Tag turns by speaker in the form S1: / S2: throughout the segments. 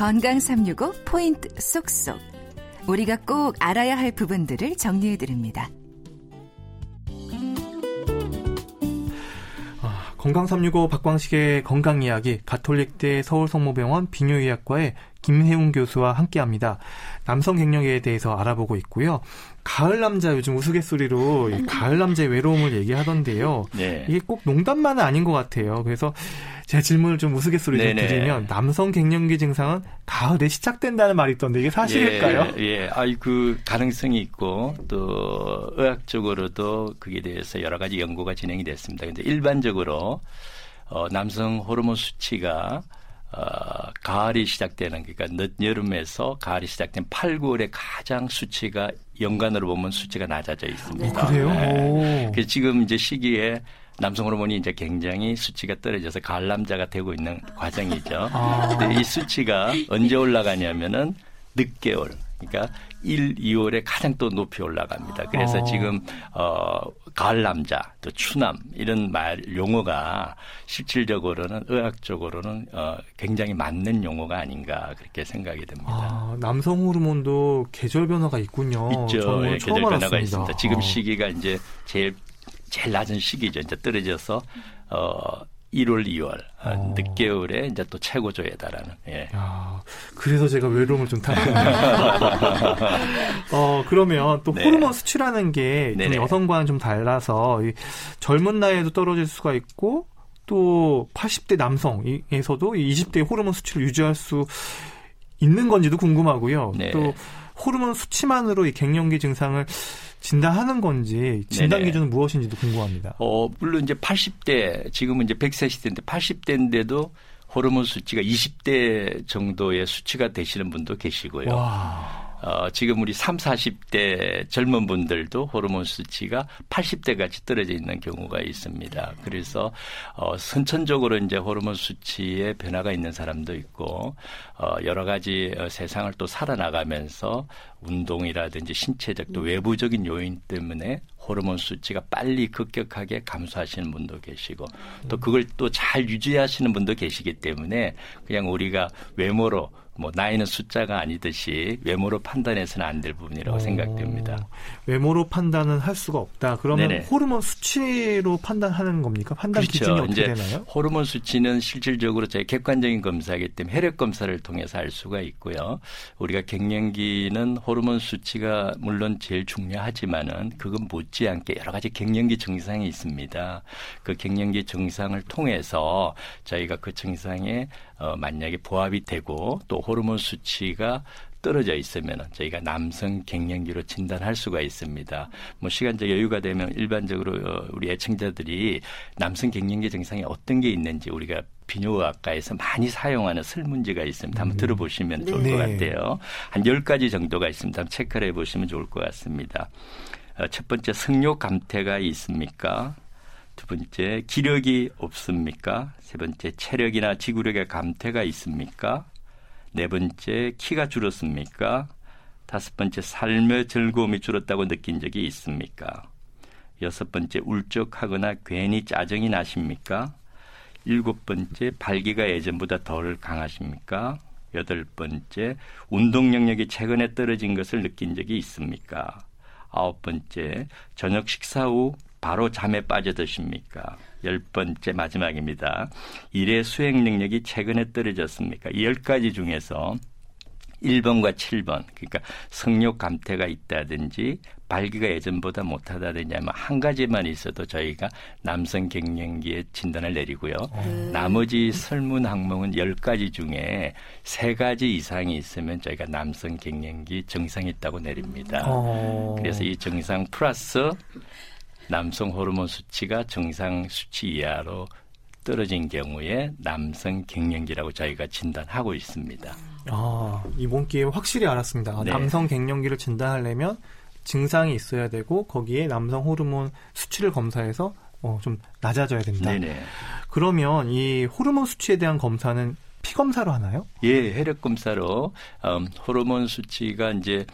S1: 건강 365 포인트 쏙쏙. 우리가 꼭 알아야 할 부분들을 정리해 드립니다.
S2: 아, 건강 365 박광식의 건강 이야기 가톨릭대 서울성모병원 비뇨의학과의 김혜웅 교수와 함께합니다. 남성 갱년기에 대해서 알아보고 있고요. 가을 남자 요즘 우스갯소리로 가을 남자의 외로움을 얘기하던데요. 네. 이게 꼭 농담만은 아닌 것 같아요. 그래서 제 질문을 좀 우스갯소리 좀 드리면 남성 갱년기 증상은 가을에 시작된다는 말이 있던데 이게 사실일까요?
S3: 예, 예. 아이 그 가능성이 있고 또 의학적으로도 그에 대해서 여러 가지 연구가 진행이 됐습니다. 근데 일반적으로 어, 남성 호르몬 수치가 어, 가을이 시작되는 그러니까 늦여름에서 가을이 시작된 8, 9월에 가장 수치가 연간으로 보면 수치가 낮아져 있습니다.
S2: 어, 그래요? 네.
S3: 그래서 지금 이제 시기에 남성 호르몬이 이제 굉장히 수치가 떨어져서 가을 남자가 되고 있는 과정이죠. 아. 근데 이 수치가 언제 올라가냐면은 늦게 올 그러니까 1, 2월에 가장 또 높이 올라갑니다. 그래서 어. 지금 어 가을 남자, 또 추남 이런 말 용어가 실질적으로는 의학적으로는 어 굉장히 맞는 용어가 아닌가 그렇게 생각이 됩니다.
S2: 아, 남성 호르몬도 계절 변화가 있군요.
S3: 있죠. 예, 계절 변화가 알았습니다. 있습니다. 지금 어. 시기가 이제 제일 제일 낮은 시기죠. 이제 떨어져서 어 1월, 2월 어. 늦겨울에 이제 또 최고조에 달하는. 예. 야,
S2: 그래서 제가 외로움을 좀 타는. 어 그러면 또 네. 호르몬 수치라는 게 여성과는 좀 달라서 젊은 나이에도 떨어질 수가 있고 또 80대 남성에서도 20대 호르몬 수치를 유지할 수 있는 건지도 궁금하고요. 네. 또 호르몬 수치만으로 이 갱년기 증상을 진단하는 건지 진단 기준은 무엇인지도 궁금합니다.
S3: 어, 물론 이제 80대 지금은 이제 100세 시대인데 80대인데도 호르몬 수치가 20대 정도의 수치가 되시는 분도 계시고요. 와. 어, 지금 우리 3, 40대 젊은 분들도 호르몬 수치가 80대 같이 떨어져 있는 경우가 있습니다. 그래서 어, 선천적으로 이제 호르몬 수치에 변화가 있는 사람도 있고 어, 여러 가지 어, 세상을 또 살아나가면서 운동이라든지 신체적 또 외부적인 요인 때문에 호르몬 수치가 빨리 급격하게 감소하시는 분도 계시고 또 그걸 또 잘 유지하시는 분도 계시기 때문에 그냥 우리가 외모로 뭐 나이는 숫자가 아니듯이 외모로 판단해서는 안 될 부분이라고 오, 생각됩니다.
S2: 외모로 판단은 할 수가 없다. 그러면 네네. 호르몬 수치로 판단하는 겁니까? 판단 그렇죠. 기준이 어떻게 되나요?
S3: 호르몬 수치는 실질적으로 저희 객관적인 검사이기 때문에 혈액 검사를 통해서 알 수가 있고요. 우리가 갱년기는 호르몬 수치가 물론 제일 중요하지만은 그건 못지않게 여러 가지 갱년기 증상이 있습니다. 그 갱년기 증상을 통해서 저희가 그 증상에 어, 만약에 보합이 되고 또 호르몬 수치가 떨어져 있으면 저희가 남성 갱년기로 진단할 수가 있습니다. 뭐 시간적 여유가 되면 일반적으로 어, 우리 애청자들이 남성 갱년기 증상이 어떤 게 있는지 우리가 비뇨의학과에서 많이 사용하는 설문지가 있습니다. 한번 음. 들어보시면 좋을 네. 것 같아요. 한 10가지 정도가 있습니다. 한번 체크를 해보시면 좋을 것 같습니다. 어, 첫 번째 성욕 감퇴가 있습니까? 두 번째 기력이 없습니까? 세 번째 체력이나 지구력의 감퇴가 있습니까? 네 번째 키가 줄었습니까? 다섯 번째 삶의 즐거움이 줄었다고 느낀 적이 있습니까? 여섯 번째 울적하거나 괜히 짜증이 나십니까? 일곱 번째 발기가 예전보다 덜 강하십니까? 여덟 번째 운동 능력이 최근에 떨어진 것을 느낀 적이 있습니까? 아홉 번째 저녁 식사 후 바로 잠에 빠져드십니까? 열 번째 마지막입니다. 일의 수행 능력이 최근에 떨어졌습니까? 이열 가지 중에서 1번과 7번, 그러니까 성욕 감퇴가 있다든지 발기가 예전보다 못하다든지 하면 한 가지만 있어도 저희가 남성 갱년기에 진단을 내리고요. 음. 나머지 설문 항목은 10가지 중에 3가지 이상이 있으면 저희가 남성 갱년기 증상이 있다고 내립니다. 어. 그래서 이 증상 플러스 남성 호르몬 수치가 정상 수치 이하로 떨어진 경우에 남성 갱년기라고 저희가 진단하고 있습니다.
S2: 아, 이번 기회에 확실히 알았습니다. 네. 남성 갱년기를 진단하려면 증상이 있어야 되고 거기에 남성 호르몬 수치를 검사해서 어, 좀 낮아져야 된다. 네네. 그러면 이 호르몬 수치에 대한 검사는 피 검사로 하나요?
S3: 예, 혈액 검사로 음, 호르몬 수치가 이제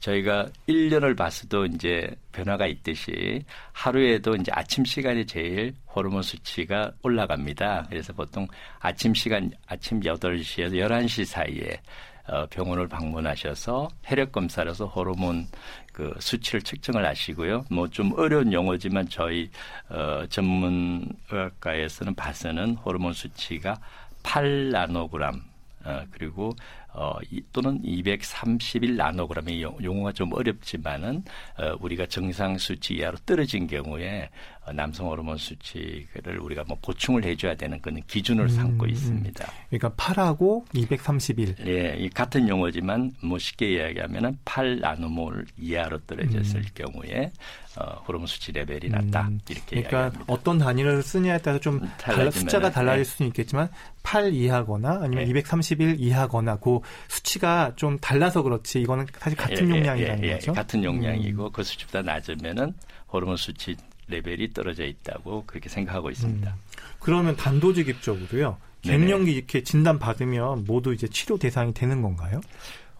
S3: 저희가 1년을 봤어도 이제 변화가 있듯이 하루에도 이제 아침 시간이 제일 호르몬 수치가 올라갑니다. 그래서 보통 아침 시간 아침 8시에서 11시 사이에 어, 병원을 방문하셔서 혈액 검사로서 호르몬 그 수치를 측정을 하시고요. 뭐 좀 어려운 용어지만 저희 어, 전문의학과에서는 봐서는 호르몬 수치가 8 나노그램 어, 그리고 어, 이, 또는 231 나노그램의 용어가 좀 어렵지만은 어, 우리가 정상 수치 이하로 떨어진 경우에 어, 남성 호르몬 수치를 우리가 뭐 보충을 해줘야 되는 그런 기준을 음, 삼고 음. 있습니다.
S2: 그러니까 8하고 231.
S3: 예, 이 같은 용어지만 뭐 쉽게 이야기하면은 8 나노몰 이하로 떨어졌을 음. 경우에 어, 호르몬 수치 레벨이 낮다 음. 이렇게
S2: 그러니까
S3: 이야기합니다.
S2: 어떤 단위를 쓰냐에 따라서 좀 달라, 숫자가 달라질 네. 수는 있겠지만 8 이하거나 아니면 네. 231 이하거나 그 수치가 좀 달라서 그렇지 이거는 사실 같은 예, 예 용량이라는
S3: 예, 예,
S2: 거죠.
S3: 같은 용량이고 음. 그 수치보다 낮으면은 호르몬 수치 레벨이 떨어져 있다고 그렇게 생각하고 있습니다. 음.
S2: 그러면 단도직입적으로요. 갱년기 이렇게 진단 받으면 모두 이제 치료 대상이 되는 건가요?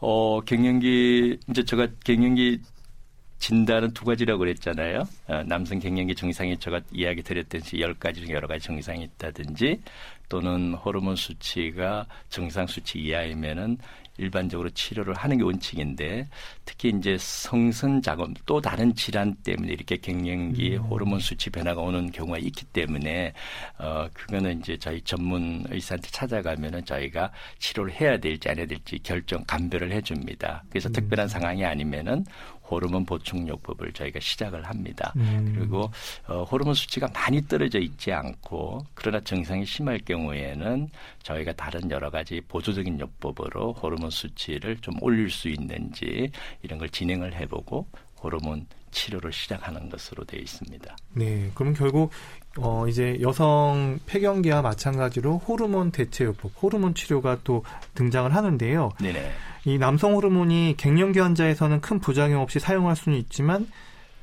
S3: 어, 갱년기 이제 제가 갱년기 진단은 두 가지라고 그랬잖아요. 어, 남성 갱년기 증상이 제가 이야기 드렸듯이 열 가지 중에 여러 가지 증상이 있다든지 또는 호르몬 수치가 정상 수치 이하이면은 일반적으로 치료를 하는 게 원칙인데 특히 이제 성선 작업 또 다른 질환 때문에 이렇게 갱년기 음. 호르몬 수치 변화가 오는 경우가 있기 때문에 어 그거는 이제 저희 전문 의사한테 찾아가면은 저희가 치료를 해야 될지 안 해야 될지 결정 감별을 해 줍니다. 그래서 음. 특별한 상황이 아니면은 호르몬 보충요법을 저희가 시작을 합니다. 음. 그리고 어, 호르몬 수치가 많이 떨어져 있지 않고 그러나 증상이 심할 경우에는 저희가 다른 여러 가지 보조적인 요법으로 호르몬 수치를 좀 올릴 수 있는지 이런 걸 진행을 해보고 호르몬 치료를 시작하는 것으로 되어 있습니다.
S2: 네, 그럼 결국 어 이제 여성 폐경기와 마찬가지로 호르몬 대체 요법, 호르몬 치료가 또 등장을 하는데요.
S3: 네네.
S2: 이 남성 호르몬이 갱년기 환자에서는 큰 부작용 없이 사용할 수는 있지만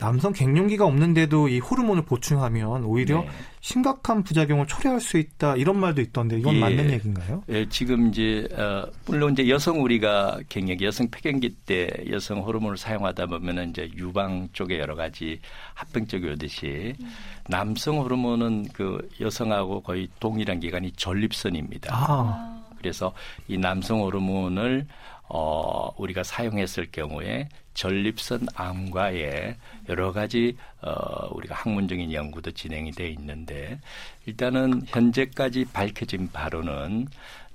S2: 남성 갱년기가 없는데도 이 호르몬을 보충하면 오히려 네. 심각한 부작용을 초래할 수 있다 이런 말도 있던데 이건 예. 맞는 얘기인가요?
S3: 예, 지금 이제 어, 물론 이제 여성 우리가 갱년기, 여성 폐경기 때 여성 호르몬을 사용하다 보면은 이제 유방 쪽에 여러 가지 합병증이 오듯이 음. 남성 호르몬은 그 여성하고 거의 동일한 기관이 전립선입니다. 아. 그래서 이 남성 호르몬을 어, 우리가 사용했을 경우에 전립선 암과의 여러 가지 어, 우리가 학문적인 연구도 진행이 돼 있는데 일단은 현재까지 밝혀진 바로는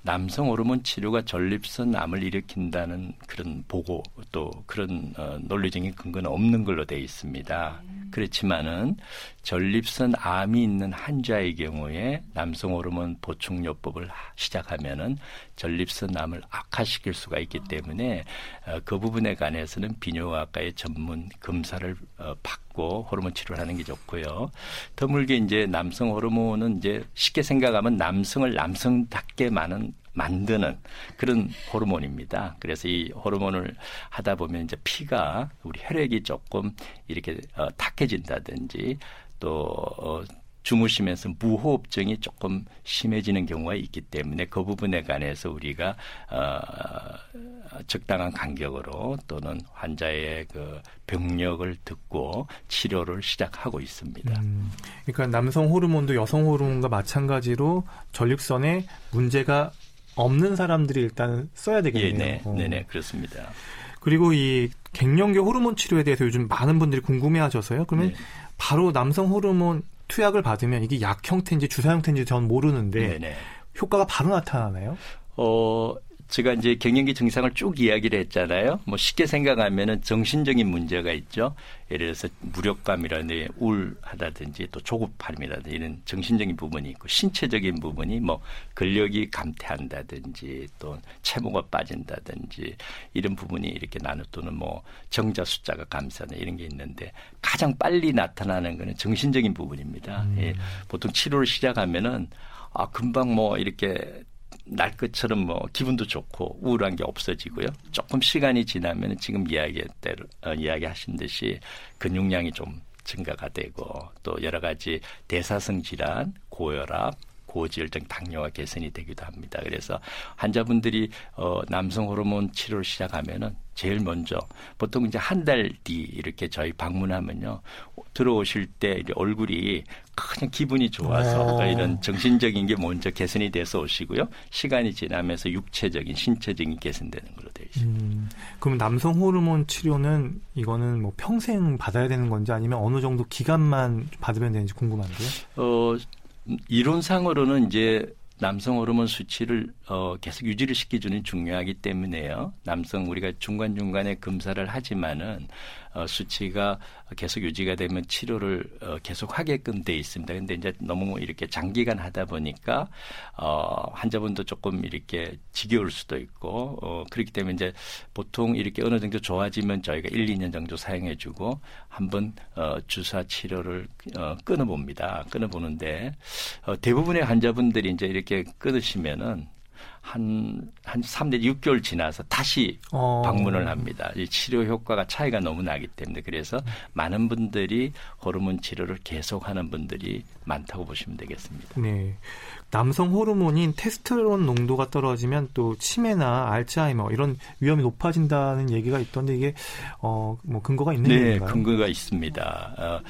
S3: 남성 호르몬 치료가 전립선 암을 일으킨다는 그런 보고 또 그런 어, 논리적인 근거는 없는 걸로 돼 있습니다. 그렇지만은 전립선 암이 있는 환자의 경우에 남성 호르몬 보충요법을 시작하면은 전립선 암을 악화시킬 수가 있기 때문에 어, 그 부분에 관해서는 비뇨학과의 전문 검사를 어, 받고 호르몬 치료를 하는 게 좋고요. 드물게 이제 남성 호르몬은 이제 쉽게 생각하면 남성을 남성답게 많은 만드는 그런 호르몬입니다. 그래서 이 호르몬을 하다 보면 이제 피가 우리 혈액이 조금 이렇게 어, 탁해진다든지 또 어, 주무시면서 무호흡증이 조금 심해지는 경우가 있기 때문에 그 부분에 관해서 우리가 어, 적당한 간격으로 또는 환자의 그 병력을 듣고 치료를 시작하고 있습니다. 음,
S2: 그러니까 남성 호르몬도 여성 호르몬과 마찬가지로 전립선에 문제가 없는 사람들이 일단 써야 되겠네요. 예,
S3: 네, 어. 네, 네, 그렇습니다.
S2: 그리고 이 갱년기 호르몬 치료에 대해서 요즘 많은 분들이 궁금해하셔서요. 그러면 네. 바로 남성 호르몬 투약을 받으면 이게 약 형태인지 주사 형태인지 전 모르는데 네네. 네. 효과가 바로 나타나나요?
S3: 어, 제가 이제 갱년기 증상을 쭉 이야기를 했잖아요. 뭐 쉽게 생각하면은 정신적인 문제가 있죠. 예를 들어서 무력감이라든지 우울하다든지 또 조급함이라든지 이런 정신적인 부분이 있고 신체적인 부분이 뭐 근력이 감퇴한다든지 또 체모가 빠진다든지 이런 부분이 이렇게 나누 또는 뭐 정자 숫자가 감소하는 이런 게 있는데 가장 빨리 나타나는 거는 정신적인 부분입니다. 음. 예, 보통 치료를 시작하면은 아 금방 뭐 이렇게 날 것처럼 뭐 기분도 좋고 우울한 게 없어지고요. 조금 시간이 지나면 지금 이야기대로 어, 이야기하신 듯이 근육량이 좀 증가가 되고 또 여러 가지 대사성 질환, 고혈압, 고지혈증, 당뇨가 개선이 되기도 합니다. 그래서 환자분들이 어, 남성 호르몬 치료를 시작하면은 제일 먼저 보통 이제 한 달 뒤 이렇게 저희 방문하면요 들어오실 때 얼굴이 그냥 기분이 좋아서 네. 이런 정신적인 게 먼저 개선이 돼서 오시고요 시간이 지나면서 육체적인 신체적인 개선되는 걸로 되어 있습니다. 음,
S2: 그럼 남성 호르몬 치료는 이거는 뭐 평생 받아야 되는 건지 아니면 어느 정도 기간만 받으면 되는지 궁금한데요. 어
S3: 이론상으로는 이제 남성 호르몬 수치를 어, 계속 유지를 시켜주는 중요하기 때문에요. 남성 우리가 중간 중간에 검사를 하지만은 어, 수치가 계속 유지가 되면 치료를 어, 계속 하게끔 돼 있습니다. 근데 이제 너무 이렇게 장기간 하다 보니까 어, 환자분도 조금 이렇게 지겨울 수도 있고 어, 그렇기 때문에 이제 보통 이렇게 어느 정도 좋아지면 저희가 1, 2년 정도 사용해주고 한번 어, 주사 치료를 어, 끊어봅니다. 끊어보는데 어, 대부분의 환자분들이 이제 이렇게 끊으시면은 한, 한 3, 내 6개월 지나서 다시 어. 방문을 합니다. 이 치료 효과가 차이가 너무 나기 때문에 그래서 많은 분들이 호르몬 치료를 계속하는 분들이 많다고 보시면 되겠습니다. 네.
S2: 남성 호르몬인 테스트론 농도가 떨어지면 또 치매나 알츠하이머 이런 위험이 높아진다는 얘기가 있던데 이게 어, 뭐 근거가 있는
S3: 네,
S2: 얘기인가요?
S3: 근거가 있습니다. 어,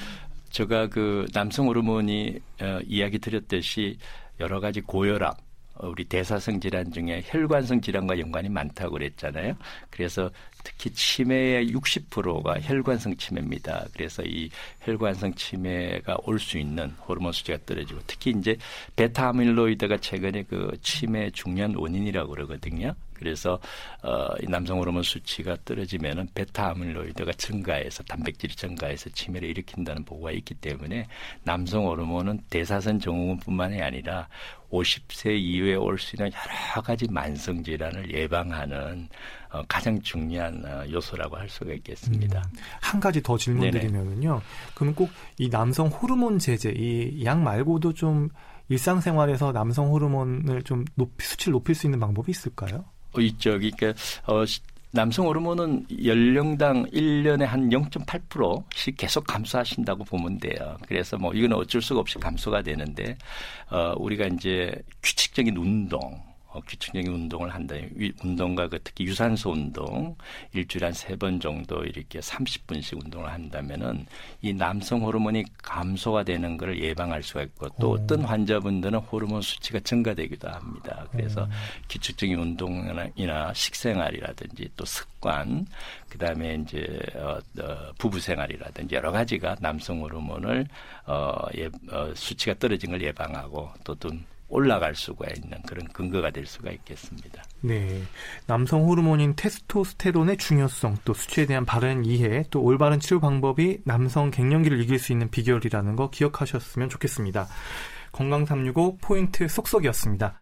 S3: 제가 그 남성 호르몬이 어, 이야기 드렸듯이 여러 가지 고혈압 우리 대사성 질환 중에 혈관성 질환과 연관이 많다고 그랬잖아요. 그래서 특히 치매의 60%가 혈관성 치매입니다. 그래서 이 혈관성 치매가 올 수 있는 호르몬 수치가 떨어지고 특히 이제 베타 아밀로이드가 최근에 그 치매 중요한 원인이라고 그러거든요. 그래서 어, 이 남성 호르몬 수치가 떨어지면은 베타 아밀로이드가 증가해서 단백질이 증가해서 치매를 일으킨다는 보고가 있기 때문에 남성 호르몬은 대사선 증후군뿐만이 아니라 50세 이후에 올 수 있는 여러 가지 만성 질환을 예방하는 어, 가장 중요한 어, 요소라고 할 수가 있겠습니다. 음,
S2: 한 가지 더 질문드리면은요. 그럼 꼭이 남성 호르몬 제제 이 약 말고도 좀 일상생활에서 남성 호르몬을 좀 높이, 수치를 높일 수 있는 방법이 있을까요?
S3: 어, 있죠. 그러니까 어, 남성 호르몬은 연령당 1년에 한 0.8%씩 계속 감소하신다고 보면 돼요. 그래서 뭐 이건 어쩔 수가 없이 감소가 되는데 어 우리가 이제 규칙적인 운동 어, 규칙적인 운동을 한다. 운동과 그 특히 유산소 운동 일주일에 한 세 번 정도 이렇게 30분씩 운동을 한다면은 이 남성 호르몬이 감소가 되는 것을 예방할 수가 있고 또 오. 어떤 환자분들은 호르몬 수치가 증가되기도 합니다. 그래서 오. 규칙적인 운동이나 식생활이라든지 또 습관 그다음에 이제 어, 어, 부부 생활이라든지 여러 가지가 남성 호르몬을 어, 예, 어, 수치가 떨어진 걸 예방하고 또또 올라갈 수가 있는 그런 근거가 될 수가 있겠습니다.
S2: 네. 남성 호르몬인 테스토스테론의 중요성, 또 수치에 대한 바른 이해, 또 올바른 치료 방법이 남성 갱년기를 이길 수 있는 비결이라는 거 기억하셨으면 좋겠습니다. 건강365 포인트 쏙쏙이었습니다.